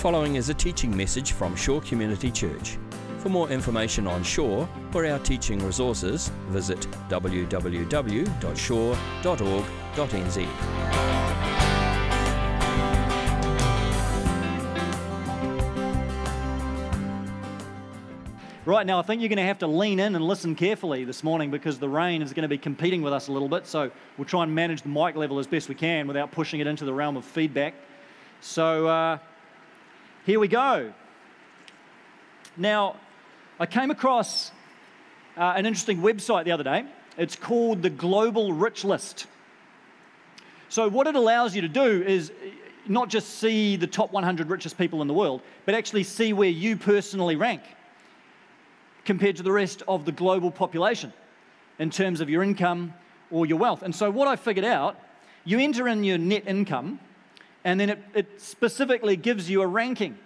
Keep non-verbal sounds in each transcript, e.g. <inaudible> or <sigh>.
following is a teaching message from Shore Community Church. For more information on Shore or our teaching resources, visit www.shore.org.nz. Right now, I think you're going to have to lean in and listen carefully this morning because the rain is going to be competing with us a little bit. So we'll try and manage the mic level as best we can without pushing it into the realm of feedback. So uh, here we go. Now, I came across uh, an interesting website the other day. It's called the Global Rich List. So, what it allows you to do is not just see the top 100 richest people in the world, but actually see where you personally rank compared to the rest of the global population in terms of your income or your wealth. And so, what I figured out, you enter in your net income, and then it, it specifically gives you a ranking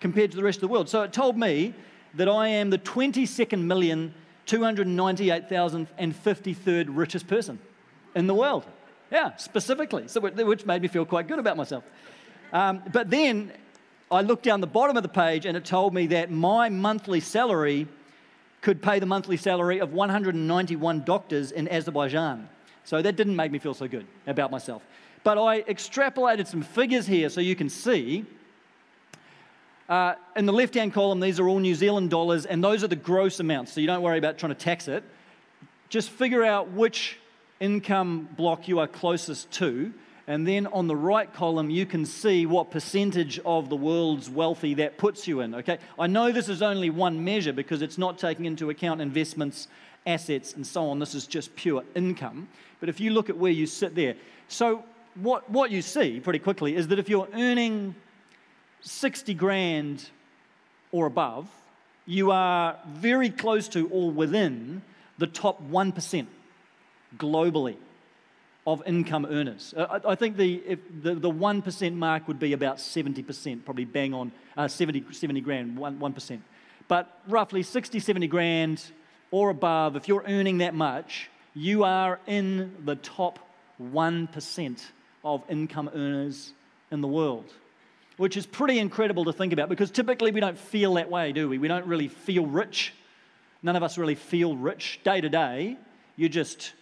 compared to the rest of the world. So, it told me that I am the 22nd million. 298,053rd richest person in the world. Yeah, specifically, so, which made me feel quite good about myself. Um, but then I looked down the bottom of the page and it told me that my monthly salary could pay the monthly salary of 191 doctors in Azerbaijan. So that didn't make me feel so good about myself. But I extrapolated some figures here so you can see. Uh, in the left hand column, these are all New Zealand dollars, and those are the gross amounts, so you don't worry about trying to tax it. Just figure out which income block you are closest to, and then on the right column, you can see what percentage of the world's wealthy that puts you in. Okay, I know this is only one measure because it's not taking into account investments, assets, and so on. This is just pure income. But if you look at where you sit there, so what, what you see pretty quickly is that if you're earning 60 grand or above, you are very close to or within the top 1% globally of income earners. I, I think the, the, the 1% mark would be about 70%, probably bang on uh, 70, 70 grand, 1%, 1%. But roughly 60, 70 grand or above, if you're earning that much, you are in the top 1% of income earners in the world which is pretty incredible to think about because typically we don't feel that way, do we? We don't really feel rich. None of us really feel rich day to day. You're just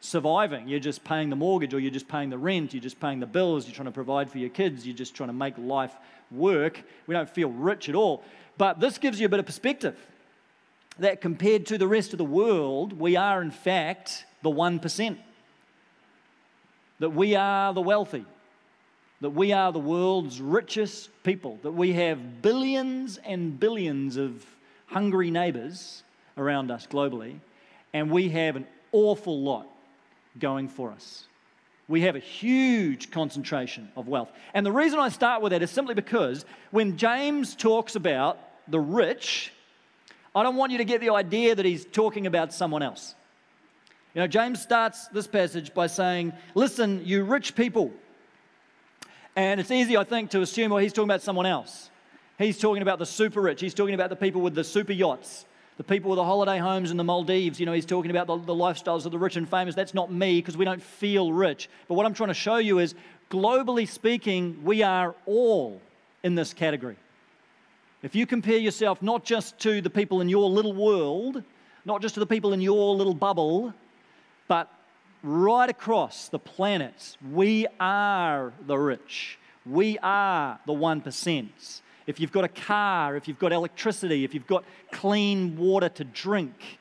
surviving. You're just paying the mortgage or you're just paying the rent. You're just paying the bills. You're trying to provide for your kids. You're just trying to make life work. We don't feel rich at all. But this gives you a bit of perspective that compared to the rest of the world, we are in fact the 1%. That we are the wealthy that we are the world's richest people, that we have billions and billions of hungry neighbors around us globally, and we have an awful lot going for us. We have a huge concentration of wealth. And the reason I start with that is simply because when James talks about the rich, I don't want you to get the idea that he's talking about someone else. You know, James starts this passage by saying, Listen, you rich people, and it's easy, I think, to assume, well, he's talking about someone else. He's talking about the super rich. He's talking about the people with the super yachts, the people with the holiday homes in the Maldives. You know, he's talking about the, the lifestyles of the rich and famous. That's not me because we don't feel rich. But what I'm trying to show you is, globally speaking, we are all in this category. If you compare yourself not just to the people in your little world, not just to the people in your little bubble, but right across the planet, we are the rich. We are the 1%. If you've got a car, if you've got electricity, if you've got clean water to drink,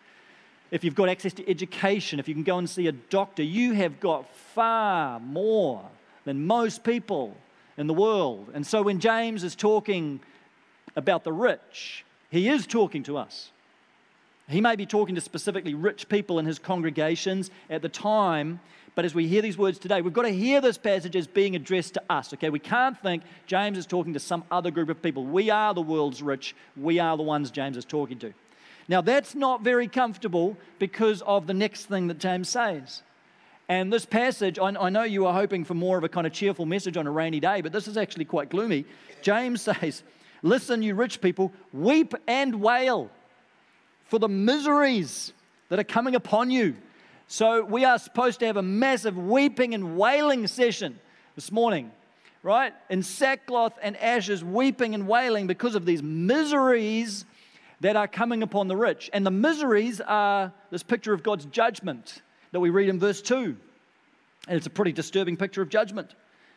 if you've got access to education, if you can go and see a doctor, you have got far more than most people in the world. And so when James is talking about the rich, he is talking to us. He may be talking to specifically rich people in his congregations at the time, but as we hear these words today, we've got to hear this passage as being addressed to us, okay? We can't think James is talking to some other group of people. We are the world's rich, we are the ones James is talking to. Now, that's not very comfortable because of the next thing that James says. And this passage, I, I know you are hoping for more of a kind of cheerful message on a rainy day, but this is actually quite gloomy. James <laughs> says, Listen, you rich people, weep and wail for the miseries that are coming upon you. So, we are supposed to have a massive weeping and wailing session this morning right? In sackcloth and ashes, weeping and wailing because of these miseries that are coming upon the rich. And the miseries are this picture of God's judgment that we read in verse 2. And it's a pretty disturbing picture of judgment.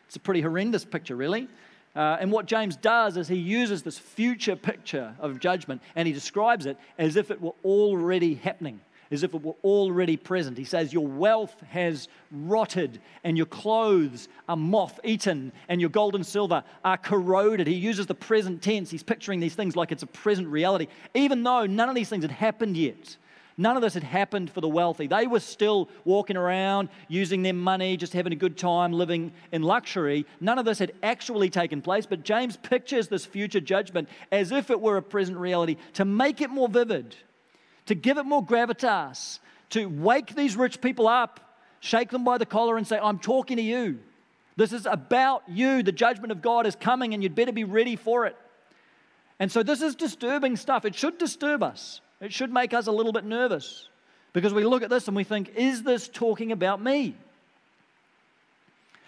It's a pretty horrendous picture, really. Uh, and what James does is he uses this future picture of judgment and he describes it as if it were already happening as if it were already present. He says, Your wealth has rotted, and your clothes are moth eaten, and your gold and silver are corroded. He uses the present tense. He's picturing these things like it's a present reality, even though none of these things had happened yet. None of this had happened for the wealthy. They were still walking around, using their money, just having a good time, living in luxury. None of this had actually taken place, but James pictures this future judgment as if it were a present reality to make it more vivid to give it more gravitas, to wake these rich people up, shake them by the collar, and say, I'm talking to you. This is about you. The judgment of God is coming, and you'd better be ready for it. And so, this is disturbing stuff. It should disturb us, it should make us a little bit nervous because we look at this and we think, is this talking about me?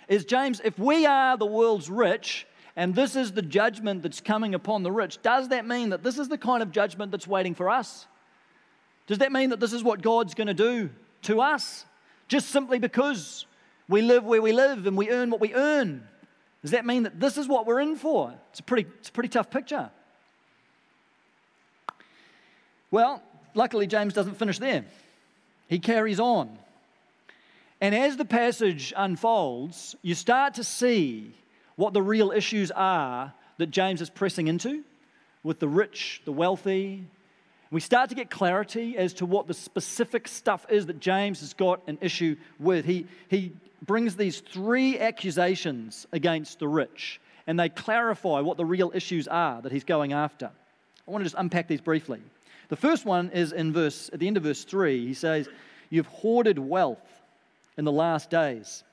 Is James, if we are the world's rich, and this is the judgment that's coming upon the rich, does that mean that this is the kind of judgment that's waiting for us? Does that mean that this is what God's going to do to us? Just simply because we live where we live and we earn what we earn? Does that mean that this is what we're in for? It's a pretty, it's a pretty tough picture. Well, luckily, James doesn't finish there. He carries on. And as the passage unfolds, you start to see what the real issues are that James is pressing into with the rich, the wealthy, we start to get clarity as to what the specific stuff is that James has got an issue with. He, he brings these three accusations against the rich, and they clarify what the real issues are that he's going after. I want to just unpack these briefly. The first one is in verse, at the end of verse 3, he says, You've hoarded wealth in the last days.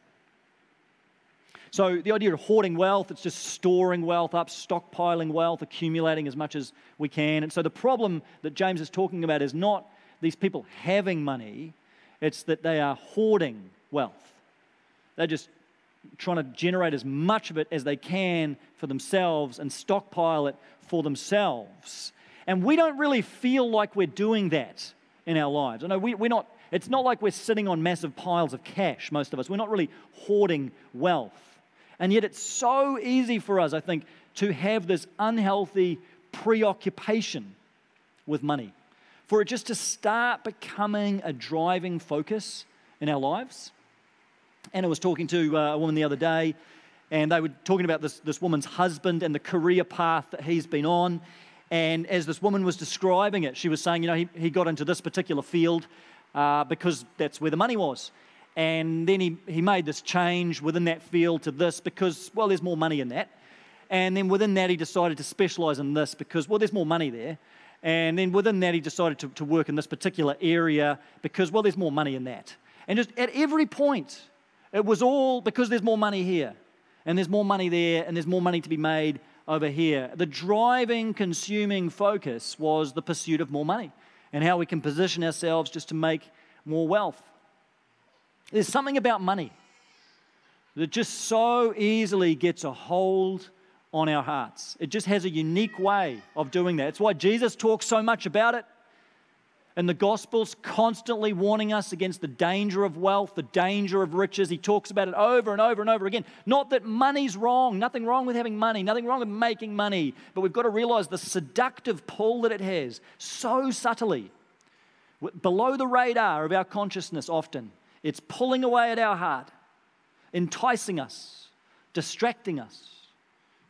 So, the idea of hoarding wealth, it's just storing wealth up, stockpiling wealth, accumulating as much as we can. And so, the problem that James is talking about is not these people having money, it's that they are hoarding wealth. They're just trying to generate as much of it as they can for themselves and stockpile it for themselves. And we don't really feel like we're doing that in our lives. I know we, we're not, it's not like we're sitting on massive piles of cash, most of us. We're not really hoarding wealth. And yet, it's so easy for us, I think, to have this unhealthy preoccupation with money, for it just to start becoming a driving focus in our lives. And I was talking to uh, a woman the other day, and they were talking about this, this woman's husband and the career path that he's been on. And as this woman was describing it, she was saying, you know, he, he got into this particular field uh, because that's where the money was. And then he, he made this change within that field to this because, well, there's more money in that. And then within that, he decided to specialize in this because, well, there's more money there. And then within that, he decided to, to work in this particular area because, well, there's more money in that. And just at every point, it was all because there's more money here, and there's more money there, and there's more money to be made over here. The driving, consuming focus was the pursuit of more money and how we can position ourselves just to make more wealth. There's something about money that just so easily gets a hold on our hearts. It just has a unique way of doing that. It's why Jesus talks so much about it. And the Gospels constantly warning us against the danger of wealth, the danger of riches. He talks about it over and over and over again. Not that money's wrong, nothing wrong with having money, nothing wrong with making money, but we've got to realize the seductive pull that it has so subtly, below the radar of our consciousness often. It's pulling away at our heart, enticing us, distracting us,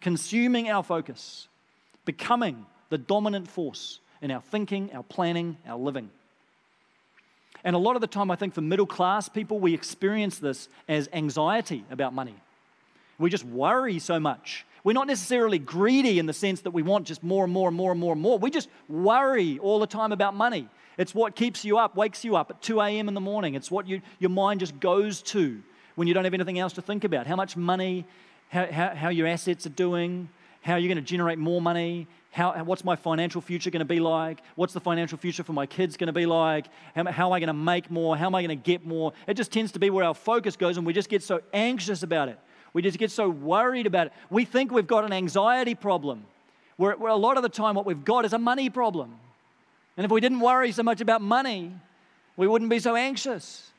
consuming our focus, becoming the dominant force in our thinking, our planning, our living. And a lot of the time, I think for middle class people, we experience this as anxiety about money. We just worry so much. We're not necessarily greedy in the sense that we want just more and more and more and more and more. We just worry all the time about money. It's what keeps you up, wakes you up at 2 a.m. in the morning. It's what you, your mind just goes to when you don't have anything else to think about. How much money, how, how, how your assets are doing, how you're going to generate more money, how, what's my financial future going to be like? What's the financial future for my kids going to be like? How, how am I going to make more? How am I going to get more? It just tends to be where our focus goes, and we just get so anxious about it. We just get so worried about it. We think we've got an anxiety problem, where, where a lot of the time what we've got is a money problem. And if we didn't worry so much about money, we wouldn't be so anxious.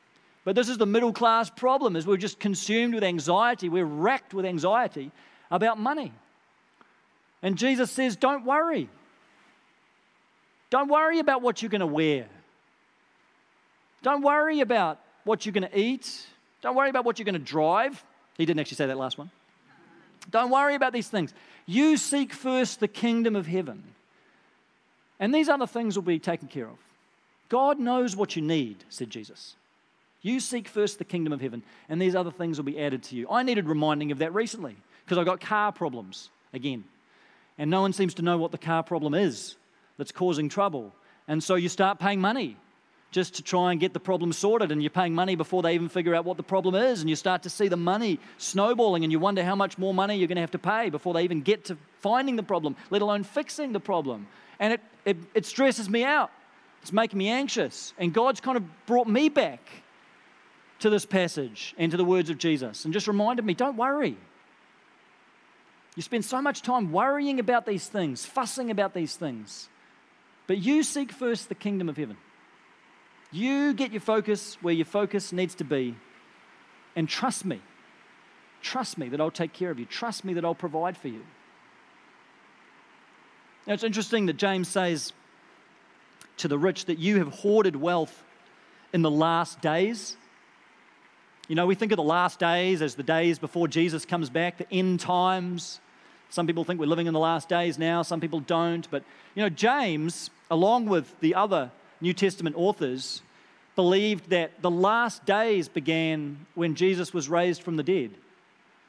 But this is the middle class problem is we're just consumed with anxiety. We're racked with anxiety about money. And Jesus says, don't worry. Don't worry about what you're going to wear. Don't worry about what you're going to eat. Don't worry about what you're going to drive. He didn't actually say that last one. Don't worry about these things. You seek first the kingdom of heaven. And these other things will be taken care of. God knows what you need, said Jesus. You seek first the kingdom of heaven, and these other things will be added to you. I needed reminding of that recently because I got car problems again. And no one seems to know what the car problem is that's causing trouble. And so you start paying money just to try and get the problem sorted, and you're paying money before they even figure out what the problem is, and you start to see the money snowballing, and you wonder how much more money you're going to have to pay before they even get to finding the problem, let alone fixing the problem. And it, it, it stresses me out. It's making me anxious. And God's kind of brought me back to this passage and to the words of Jesus and just reminded me don't worry. You spend so much time worrying about these things, fussing about these things. But you seek first the kingdom of heaven. You get your focus where your focus needs to be. And trust me. Trust me that I'll take care of you. Trust me that I'll provide for you. Now, it's interesting that James says to the rich that you have hoarded wealth in the last days. You know, we think of the last days as the days before Jesus comes back, the end times. Some people think we're living in the last days now, some people don't. But, you know, James, along with the other New Testament authors, believed that the last days began when Jesus was raised from the dead.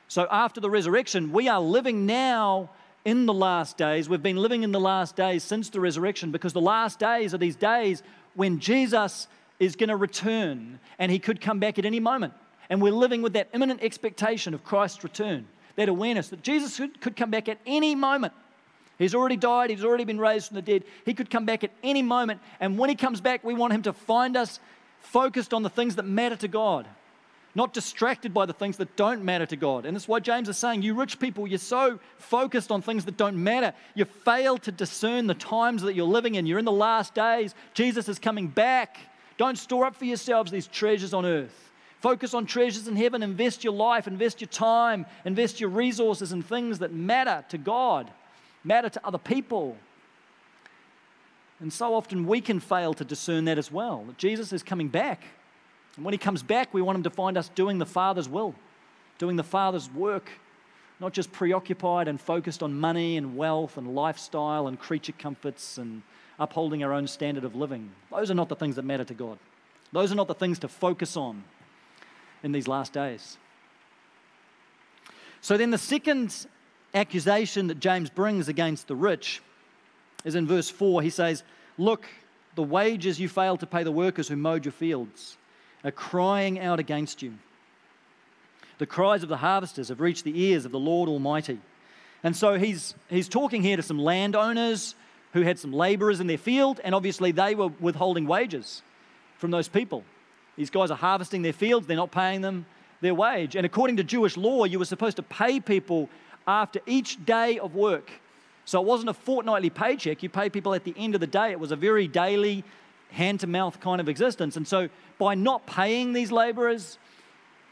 So after the resurrection, we are living now in the last days. We've been living in the last days since the resurrection because the last days are these days when Jesus is going to return and he could come back at any moment. And we're living with that imminent expectation of Christ's return, that awareness that Jesus could come back at any moment. He's already died, he's already been raised from the dead. He could come back at any moment. And when he comes back, we want him to find us focused on the things that matter to God, not distracted by the things that don't matter to God. And that's why James is saying, You rich people, you're so focused on things that don't matter. You fail to discern the times that you're living in. You're in the last days. Jesus is coming back. Don't store up for yourselves these treasures on earth. Focus on treasures in heaven. Invest your life, invest your time, invest your resources in things that matter to God, matter to other people. And so often we can fail to discern that as well. That Jesus is coming back. And when he comes back, we want him to find us doing the Father's will, doing the Father's work, not just preoccupied and focused on money and wealth and lifestyle and creature comforts and upholding our own standard of living. Those are not the things that matter to God. Those are not the things to focus on in these last days. So then, the second accusation that James brings against the rich is in verse 4. He says, Look, the wages you failed to pay the workers who mowed your fields are crying out against you. The cries of the harvesters have reached the ears of the Lord Almighty. And so he's, he's talking here to some landowners who had some laborers in their field, and obviously they were withholding wages from those people. These guys are harvesting their fields, they're not paying them their wage. And according to Jewish law, you were supposed to pay people after each day of work. So it wasn't a fortnightly paycheck. You pay people at the end of the day. It was a very daily, hand to mouth kind of existence. And so by not paying these laborers,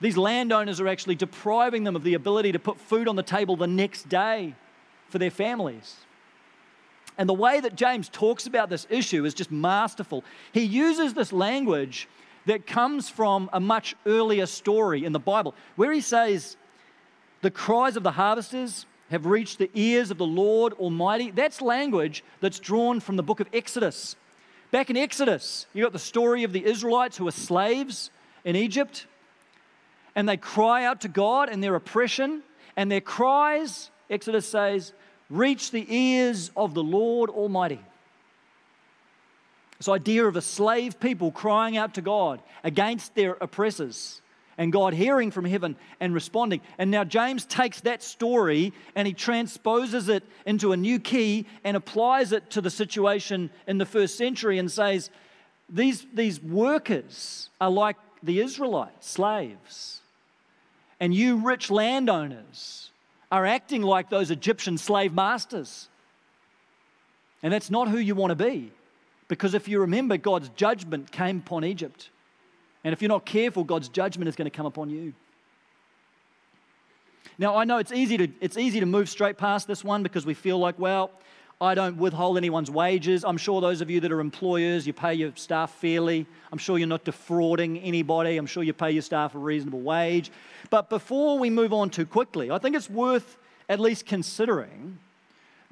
these landowners are actually depriving them of the ability to put food on the table the next day for their families. And the way that James talks about this issue is just masterful. He uses this language that comes from a much earlier story in the Bible, where he says, The cries of the harvesters have reached the ears of the Lord Almighty. That's language that's drawn from the book of Exodus. Back in Exodus, you got the story of the Israelites who are slaves in Egypt, and they cry out to God in their oppression, and their cries, Exodus says, reach the ears of the Lord Almighty. This idea of a slave people crying out to God against their oppressors and God hearing from heaven and responding. And now James takes that story and he transposes it into a new key and applies it to the situation in the first century and says, these, these workers are like the Israelites, slaves. And you rich landowners are acting like those Egyptian slave masters. And that's not who you want to be. Because if you remember, God's judgment came upon Egypt. And if you're not careful, God's judgment is going to come upon you. Now, I know it's easy to, it's easy to move straight past this one because we feel like, well, I don't withhold anyone's wages. I'm sure those of you that are employers, you pay your staff fairly. I'm sure you're not defrauding anybody. I'm sure you pay your staff a reasonable wage. But before we move on too quickly, I think it's worth at least considering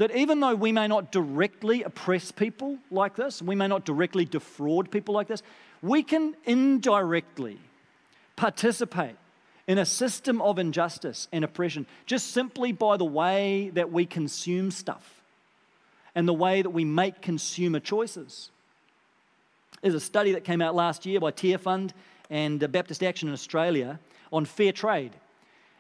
that even though we may not directly oppress people like this, we may not directly defraud people like this, we can indirectly participate in a system of injustice and oppression just simply by the way that we consume stuff and the way that we make consumer choices. There's a study that came out last year by Tearfund and Baptist Action in Australia on fair trade.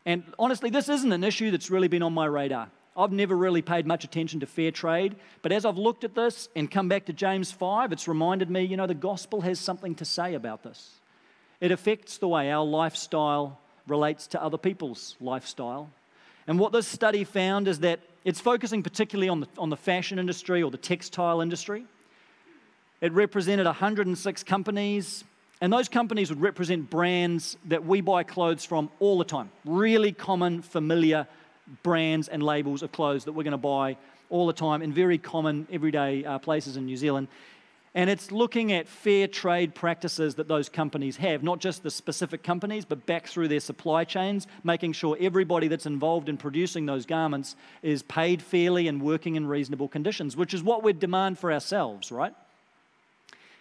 And honestly, this isn't an issue that's really been on my radar. I've never really paid much attention to fair trade, but as I've looked at this and come back to James 5, it's reminded me, you know, the gospel has something to say about this. It affects the way our lifestyle relates to other people's lifestyle. And what this study found is that it's focusing particularly on the, on the fashion industry or the textile industry. It represented 106 companies, and those companies would represent brands that we buy clothes from all the time. Really common, familiar brands and labels of clothes that we're going to buy all the time in very common, everyday uh, places in New Zealand. And it's looking at fair trade practices that those companies have, not just the specific companies, but back through their supply chains, making sure everybody that's involved in producing those garments is paid fairly and working in reasonable conditions, which is what we demand for ourselves, right?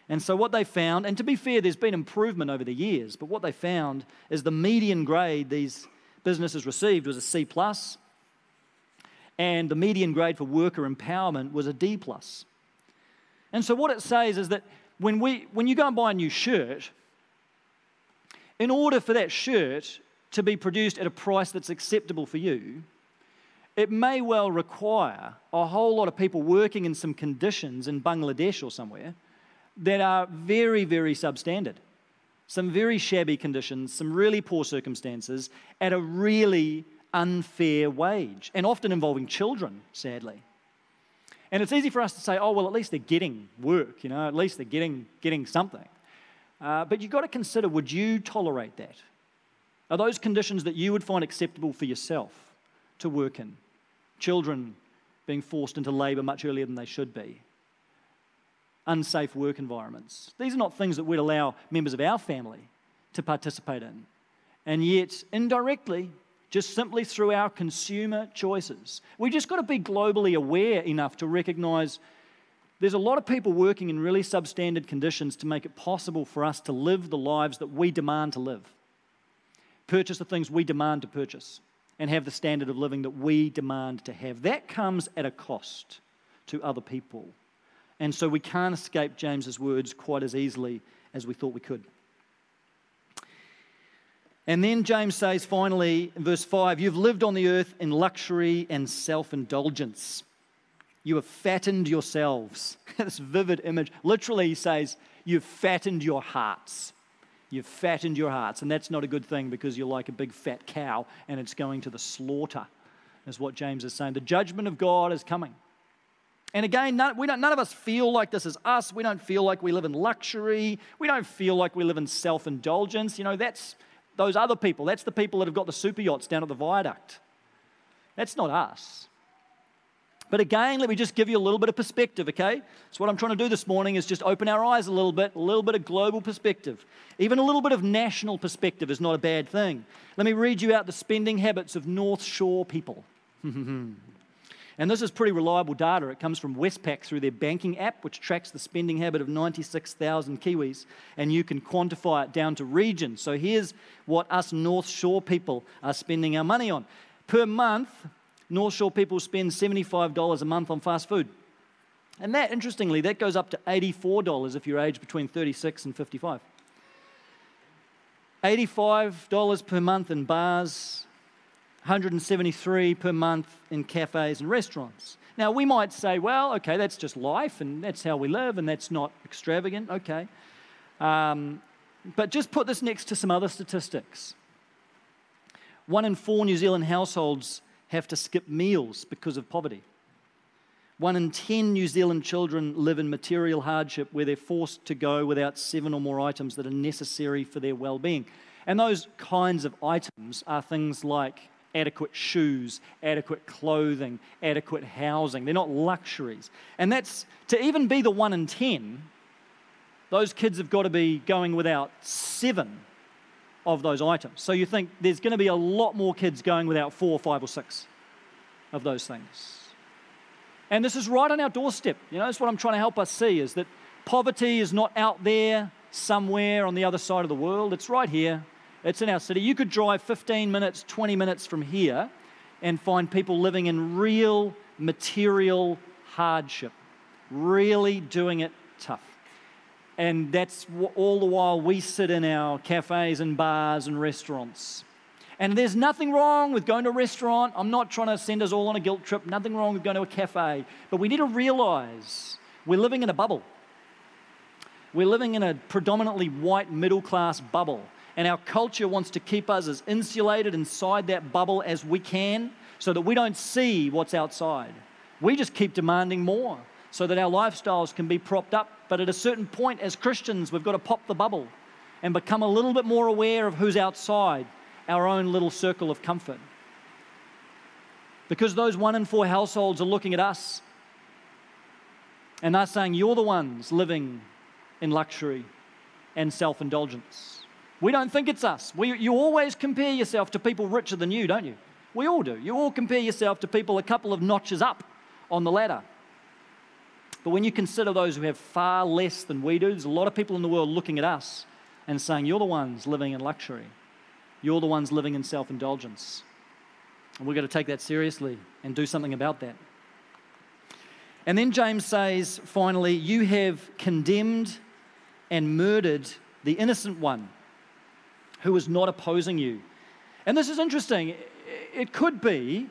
And so, what they found, and to be fair, there's been improvement over the years, but what they found is the median grade these businesses received was a C, plus, and the median grade for worker empowerment was a D. plus. And so, what it says is that when, we, when you go and buy a new shirt, in order for that shirt to be produced at a price that's acceptable for you, it may well require a whole lot of people working in some conditions in Bangladesh or somewhere that are very, very substandard. Some very shabby conditions, some really poor circumstances, at a really unfair wage, and often involving children, sadly. And it's easy for us to say, oh, well, at least they're getting work, you know, at least they're getting, getting something. Uh, but you've got to consider would you tolerate that? Are those conditions that you would find acceptable for yourself to work in? Children being forced into labour much earlier than they should be, unsafe work environments. These are not things that we'd allow members of our family to participate in. And yet, indirectly, just simply through our consumer choices. We just got to be globally aware enough to recognize there's a lot of people working in really substandard conditions to make it possible for us to live the lives that we demand to live, purchase the things we demand to purchase, and have the standard of living that we demand to have. That comes at a cost to other people. And so we can't escape James's words quite as easily as we thought we could. And then James says finally in verse 5 You've lived on the earth in luxury and self indulgence. You have fattened yourselves. <laughs> this vivid image. Literally, he says, You've fattened your hearts. You've fattened your hearts. And that's not a good thing because you're like a big fat cow and it's going to the slaughter, is what James is saying. The judgment of God is coming. And again, none, we don't, none of us feel like this is us. We don't feel like we live in luxury. We don't feel like we live in self indulgence. You know, that's those other people. That's the people that have got the super yachts down at the viaduct. That's not us. But again, let me just give you a little bit of perspective, okay? So, what I'm trying to do this morning is just open our eyes a little bit, a little bit of global perspective. Even a little bit of national perspective is not a bad thing. Let me read you out the spending habits of North Shore people. <laughs> And this is pretty reliable data. It comes from Westpac through their banking app, which tracks the spending habit of 96,000 Kiwis, and you can quantify it down to regions. So here's what us North Shore people are spending our money on. Per month, North Shore people spend $75 a month on fast food. And that, interestingly, that goes up to $84 if you're aged between 36 and 55. $85 per month in bars, 173 per month in cafes and restaurants. Now, we might say, well, okay, that's just life and that's how we live and that's not extravagant, okay. Um, but just put this next to some other statistics. one in four New Zealand households have to skip meals because of poverty. One in 10 New Zealand children live in material hardship where they're forced to go without seven or more items that are necessary for their well being. And those kinds of items are things like adequate shoes, adequate clothing, adequate housing. They're not luxuries. And that's to even be the one in 10, those kids have got to be going without seven of those items. So you think there's going to be a lot more kids going without four, five, or six of those things. And this is right on our doorstep. You know, that's what I'm trying to help us see is that poverty is not out there somewhere on the other side of the world. It's right here. It's in our city. You could drive 15 minutes, 20 minutes from here and find people living in real material hardship, really doing it tough. And that's all the while we sit in our cafes and bars and restaurants and there's nothing wrong with going to a restaurant. I'm not trying to send us all on a guilt trip. Nothing wrong with going to a cafe. But we need to realize we're living in a bubble. We're living in a predominantly white middle class bubble. And our culture wants to keep us as insulated inside that bubble as we can so that we don't see what's outside. We just keep demanding more so that our lifestyles can be propped up. But at a certain point, as Christians, we've got to pop the bubble and become a little bit more aware of who's outside our own little circle of comfort. Because those one in four households are looking at us and they're saying, You're the ones living in luxury and self indulgence. We don't think it's us. We, you always compare yourself to people richer than you, don't you? We all do. You all compare yourself to people a couple of notches up on the ladder. But when you consider those who have far less than we do, there's a lot of people in the world looking at us and saying, You're the ones living in luxury. You're the ones living in self indulgence. And we've got to take that seriously and do something about that. And then James says, finally, you have condemned and murdered the innocent one who is not opposing you. And this is interesting. It could be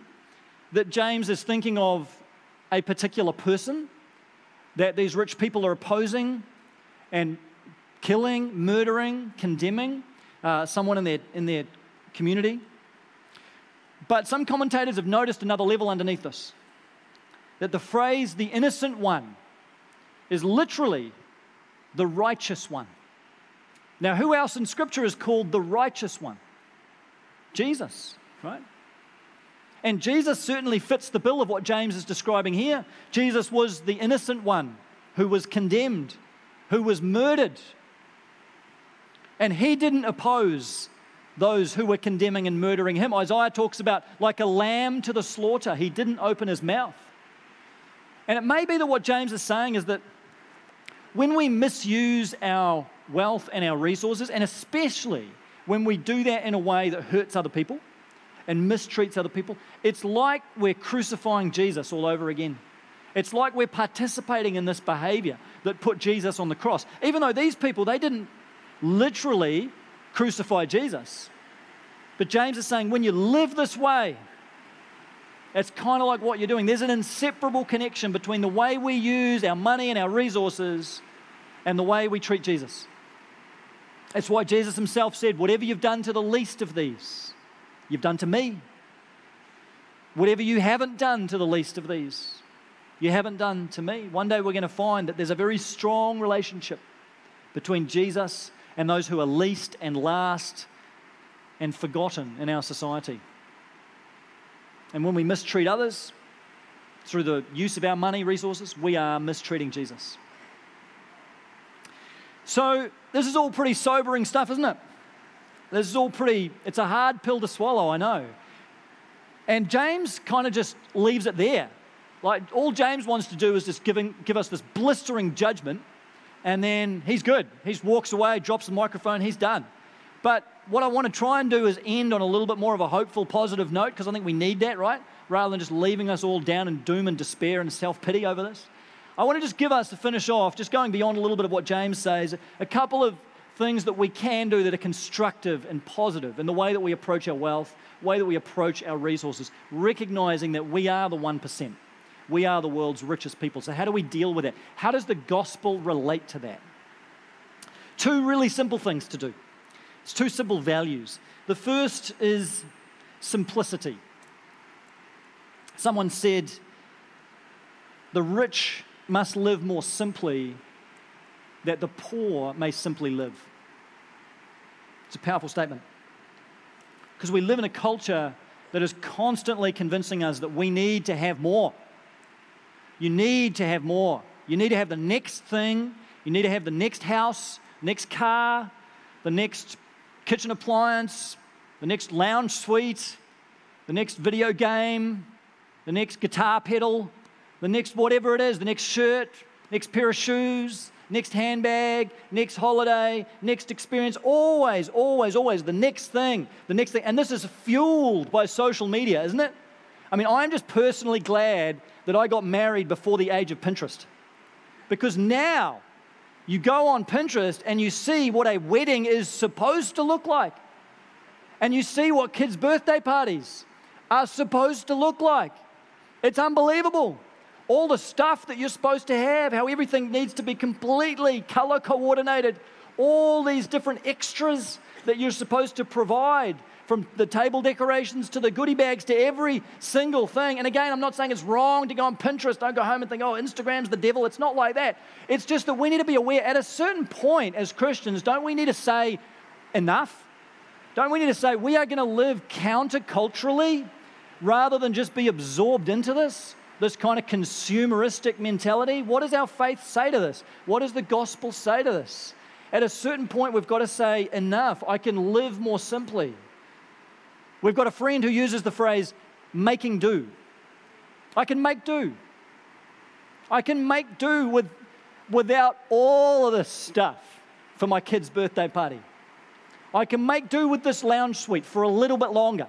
that James is thinking of a particular person that these rich people are opposing and killing, murdering, condemning uh, someone in their, in their community. But some commentators have noticed another level underneath this that the phrase the innocent one is literally the righteous one. Now, who else in Scripture is called the righteous one? Jesus, right? And Jesus certainly fits the bill of what James is describing here. Jesus was the innocent one who was condemned, who was murdered, and he didn't oppose those who were condemning and murdering him. Isaiah talks about like a lamb to the slaughter, he didn't open his mouth. And it may be that what James is saying is that when we misuse our wealth and our resources, and especially when we do that in a way that hurts other people and mistreats other people, it's like we're crucifying Jesus all over again. It's like we're participating in this behavior that put Jesus on the cross. Even though these people, they didn't literally crucify Jesus. But James is saying when you live this way, it's kind of like what you're doing. There's an inseparable connection between the way we use our money and our resources and the way we treat Jesus. That's why Jesus himself said, Whatever you've done to the least of these, you've done to me. Whatever you haven't done to the least of these, you haven't done to me. One day we're going to find that there's a very strong relationship between Jesus and those who are least and last and forgotten in our society. And when we mistreat others through the use of our money resources, we are mistreating Jesus. So, this is all pretty sobering stuff, isn't it? This is all pretty, it's a hard pill to swallow, I know. And James kind of just leaves it there. Like, all James wants to do is just giving, give us this blistering judgment and then he's good. He walks away, drops the microphone, he's done. But what I want to try and do is end on a little bit more of a hopeful, positive note because I think we need that, right? Rather than just leaving us all down in doom and despair and self pity over this. I want to just give us to finish off, just going beyond a little bit of what James says, a couple of things that we can do that are constructive and positive in the way that we approach our wealth, way that we approach our resources, recognizing that we are the 1% we are the world's richest people. So, how do we deal with it? How does the gospel relate to that? Two really simple things to do. It's two simple values. The first is simplicity. Someone said, The rich must live more simply, that the poor may simply live. It's a powerful statement. Because we live in a culture that is constantly convincing us that we need to have more. You need to have more. You need to have the next thing. You need to have the next house, next car, the next kitchen appliance, the next lounge suite, the next video game, the next guitar pedal, the next whatever it is, the next shirt, next pair of shoes, next handbag, next holiday, next experience. Always, always, always the next thing, the next thing. And this is fueled by social media, isn't it? I mean, I'm just personally glad that I got married before the age of Pinterest. Because now you go on Pinterest and you see what a wedding is supposed to look like. And you see what kids' birthday parties are supposed to look like. It's unbelievable all the stuff that you're supposed to have, how everything needs to be completely color coordinated, all these different extras that you're supposed to provide from the table decorations to the goodie bags to every single thing. And again, I'm not saying it's wrong to go on Pinterest. Don't go home and think, oh, Instagram's the devil. It's not like that. It's just that we need to be aware at a certain point as Christians, don't we need to say enough? Don't we need to say we are going to live counterculturally rather than just be absorbed into this? This kind of consumeristic mentality. What does our faith say to this? What does the gospel say to this? At a certain point, we've got to say, enough, I can live more simply. We've got a friend who uses the phrase making do. I can make do. I can make do with, without all of this stuff for my kid's birthday party. I can make do with this lounge suite for a little bit longer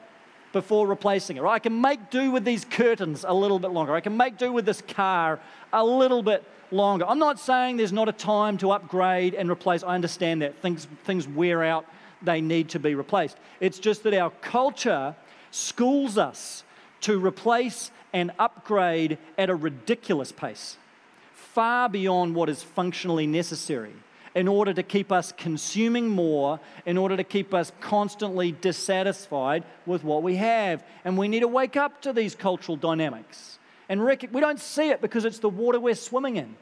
before replacing it. Or I can make do with these curtains a little bit longer. I can make do with this car a little bit longer. I'm not saying there's not a time to upgrade and replace. I understand that. Things, things wear out, they need to be replaced. It's just that our culture schools us to replace and upgrade at a ridiculous pace, far beyond what is functionally necessary in order to keep us consuming more, in order to keep us constantly dissatisfied with what we have. And we need to wake up to these cultural dynamics. And rec- we don't see it because it's the water we're swimming in.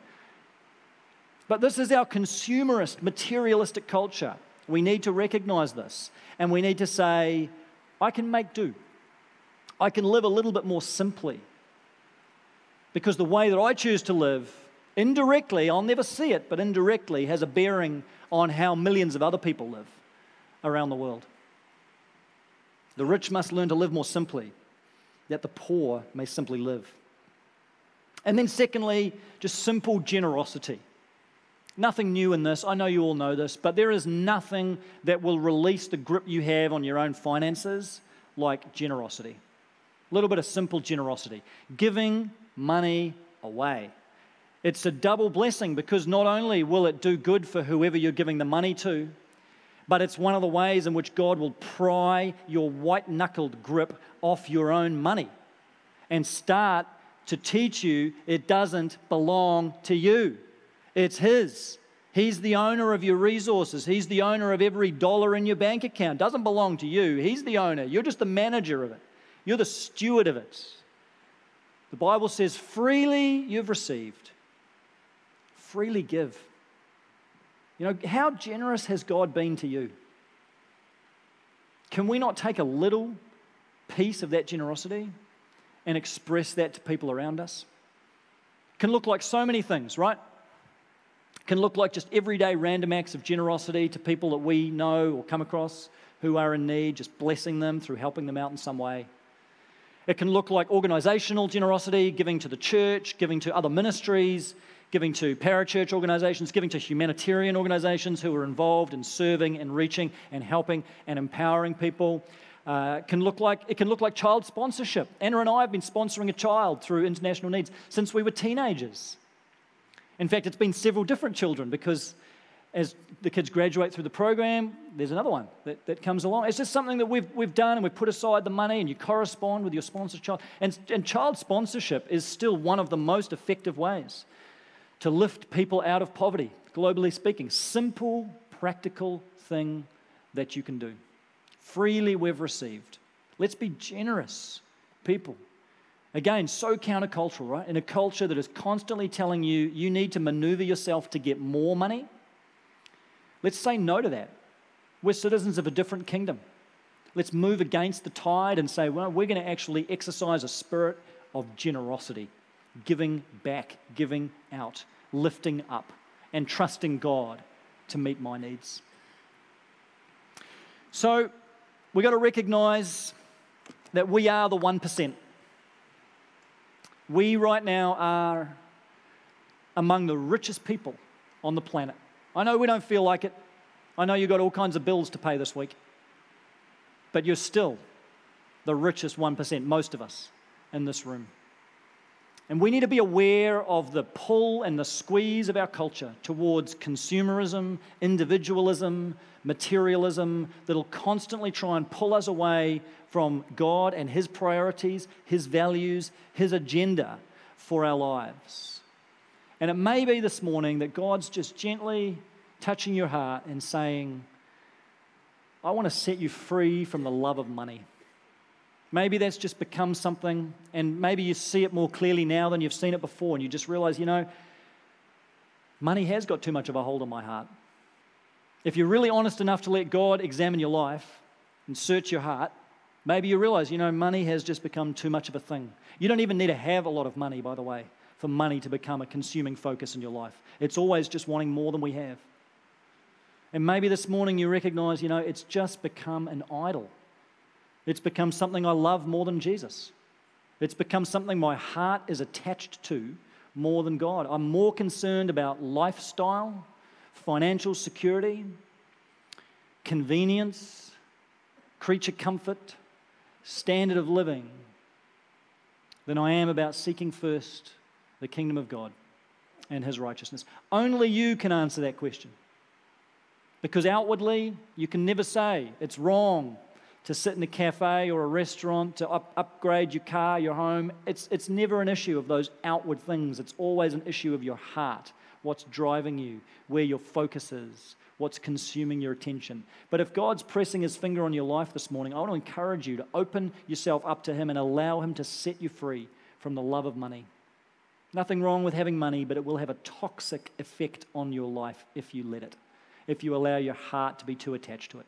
But this is our consumerist, materialistic culture. We need to recognize this. And we need to say, I can make do. I can live a little bit more simply. Because the way that I choose to live indirectly, I'll never see it, but indirectly has a bearing on how millions of other people live around the world. The rich must learn to live more simply, that the poor may simply live. And then, secondly, just simple generosity. Nothing new in this. I know you all know this, but there is nothing that will release the grip you have on your own finances like generosity. A little bit of simple generosity, giving money away. It's a double blessing because not only will it do good for whoever you're giving the money to, but it's one of the ways in which God will pry your white knuckled grip off your own money and start to teach you it doesn't belong to you, it's His. He's the owner of your resources. He's the owner of every dollar in your bank account. It doesn't belong to you. He's the owner. You're just the manager of it. You're the steward of it. The Bible says, freely you've received, freely give. You know, how generous has God been to you? Can we not take a little piece of that generosity and express that to people around us? Can look like so many things, right? Can look like just everyday random acts of generosity to people that we know or come across who are in need, just blessing them through helping them out in some way. It can look like organizational generosity, giving to the church, giving to other ministries, giving to parachurch organizations, giving to humanitarian organizations who are involved in serving and reaching and helping and empowering people. Uh, can look like, it can look like child sponsorship. Anna and I have been sponsoring a child through International Needs since we were teenagers. In fact, it's been several different children because as the kids graduate through the program, there's another one that, that comes along. It's just something that we've, we've done and we've put aside the money and you correspond with your sponsored child. And, and child sponsorship is still one of the most effective ways to lift people out of poverty, globally speaking. Simple, practical thing that you can do. Freely we've received, Let's be generous people. Again, so countercultural, right? In a culture that is constantly telling you you need to maneuver yourself to get more money, let's say no to that. We're citizens of a different kingdom. Let's move against the tide and say, well, we're going to actually exercise a spirit of generosity, giving back, giving out, lifting up, and trusting God to meet my needs. So we've got to recognize that we are the 1%. We right now are among the richest people on the planet. I know we don't feel like it. I know you've got all kinds of bills to pay this week. But you're still the richest 1%, most of us in this room. And we need to be aware of the pull and the squeeze of our culture towards consumerism, individualism, materialism that'll constantly try and pull us away from God and His priorities, His values, His agenda for our lives. And it may be this morning that God's just gently touching your heart and saying, I want to set you free from the love of money. Maybe that's just become something, and maybe you see it more clearly now than you've seen it before, and you just realize, you know, money has got too much of a hold on my heart. If you're really honest enough to let God examine your life and search your heart, maybe you realize, you know, money has just become too much of a thing. You don't even need to have a lot of money, by the way, for money to become a consuming focus in your life. It's always just wanting more than we have. And maybe this morning you recognize, you know, it's just become an idol. It's become something I love more than Jesus. It's become something my heart is attached to more than God. I'm more concerned about lifestyle, financial security, convenience, creature comfort, standard of living than I am about seeking first the kingdom of God and his righteousness. Only you can answer that question. Because outwardly, you can never say it's wrong to sit in a cafe or a restaurant, to up, upgrade your car, your home. It's, it's never an issue of those outward things. It's always an issue of your heart, what's driving you, where your focus is, what's consuming your attention. But if God's pressing his finger on your life this morning, I want to encourage you to open yourself up to him and allow him to set you free from the love of money. Nothing wrong with having money, but it will have a toxic effect on your life if you let it, if you allow your heart to be too attached to it.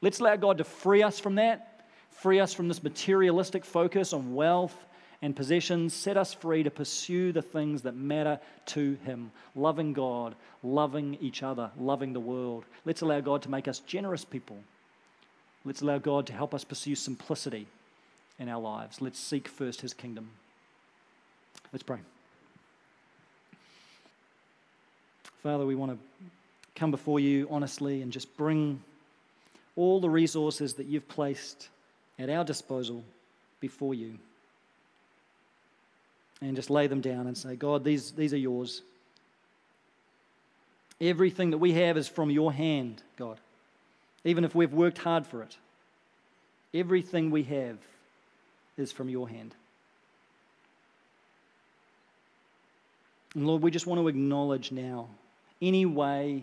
Let's allow God to free us from that, free us from this materialistic focus on wealth and possessions, set us free to pursue the things that matter to Him loving God, loving each other, loving the world. Let's allow God to make us generous people. Let's allow God to help us pursue simplicity in our lives. Let's seek first His kingdom. Let's pray. Father, we want to come before you honestly and just bring all the resources that you've placed at our disposal before you. And just lay them down and say, God, these, these are yours. Everything that we have is from your hand, God, even if we've worked hard for it. Everything we have is from your hand. And Lord, we just want to acknowledge now any way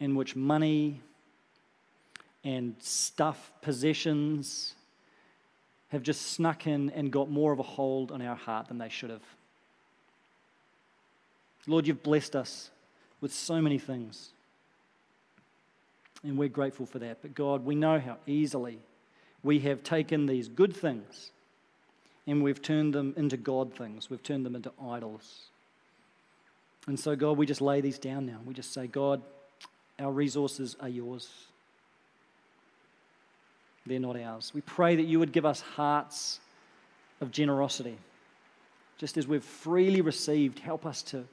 in which money and stuff, possessions have just snuck in and got more of a hold on our heart than they should have. Lord, you've blessed us with so many things. And we're grateful for that. But God, we know how easily we have taken these good things and we've turned them into God things. We've turned them into idols. And so, God, we just lay these down now. We just say, God, our resources are yours they're not ours. We pray that you would give us hearts of generosity. Just as we've freely received, help us to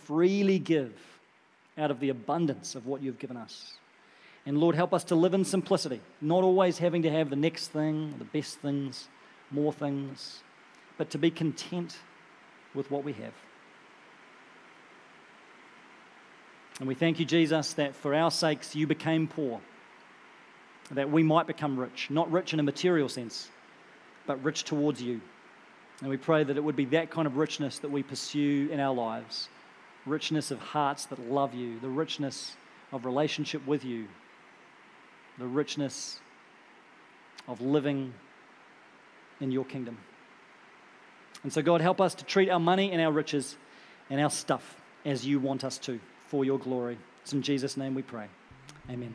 freely give out of the abundance of what you've given us. And Lord, help us to live in simplicity, not always having to have the next thing, the best things, more things, but to be content with what we have. And we thank you, Jesus, that for our sakes you became poor that we might become rich, not rich in a material sense, but rich towards you. And we pray that it would be that kind of richness that we pursue in our lives richness of hearts that love you, the richness of relationship with you, the richness of living in your kingdom. And so, God, help us to treat our money and our riches and our stuff as you want us to for your glory. It's in Jesus' name we pray. Amen.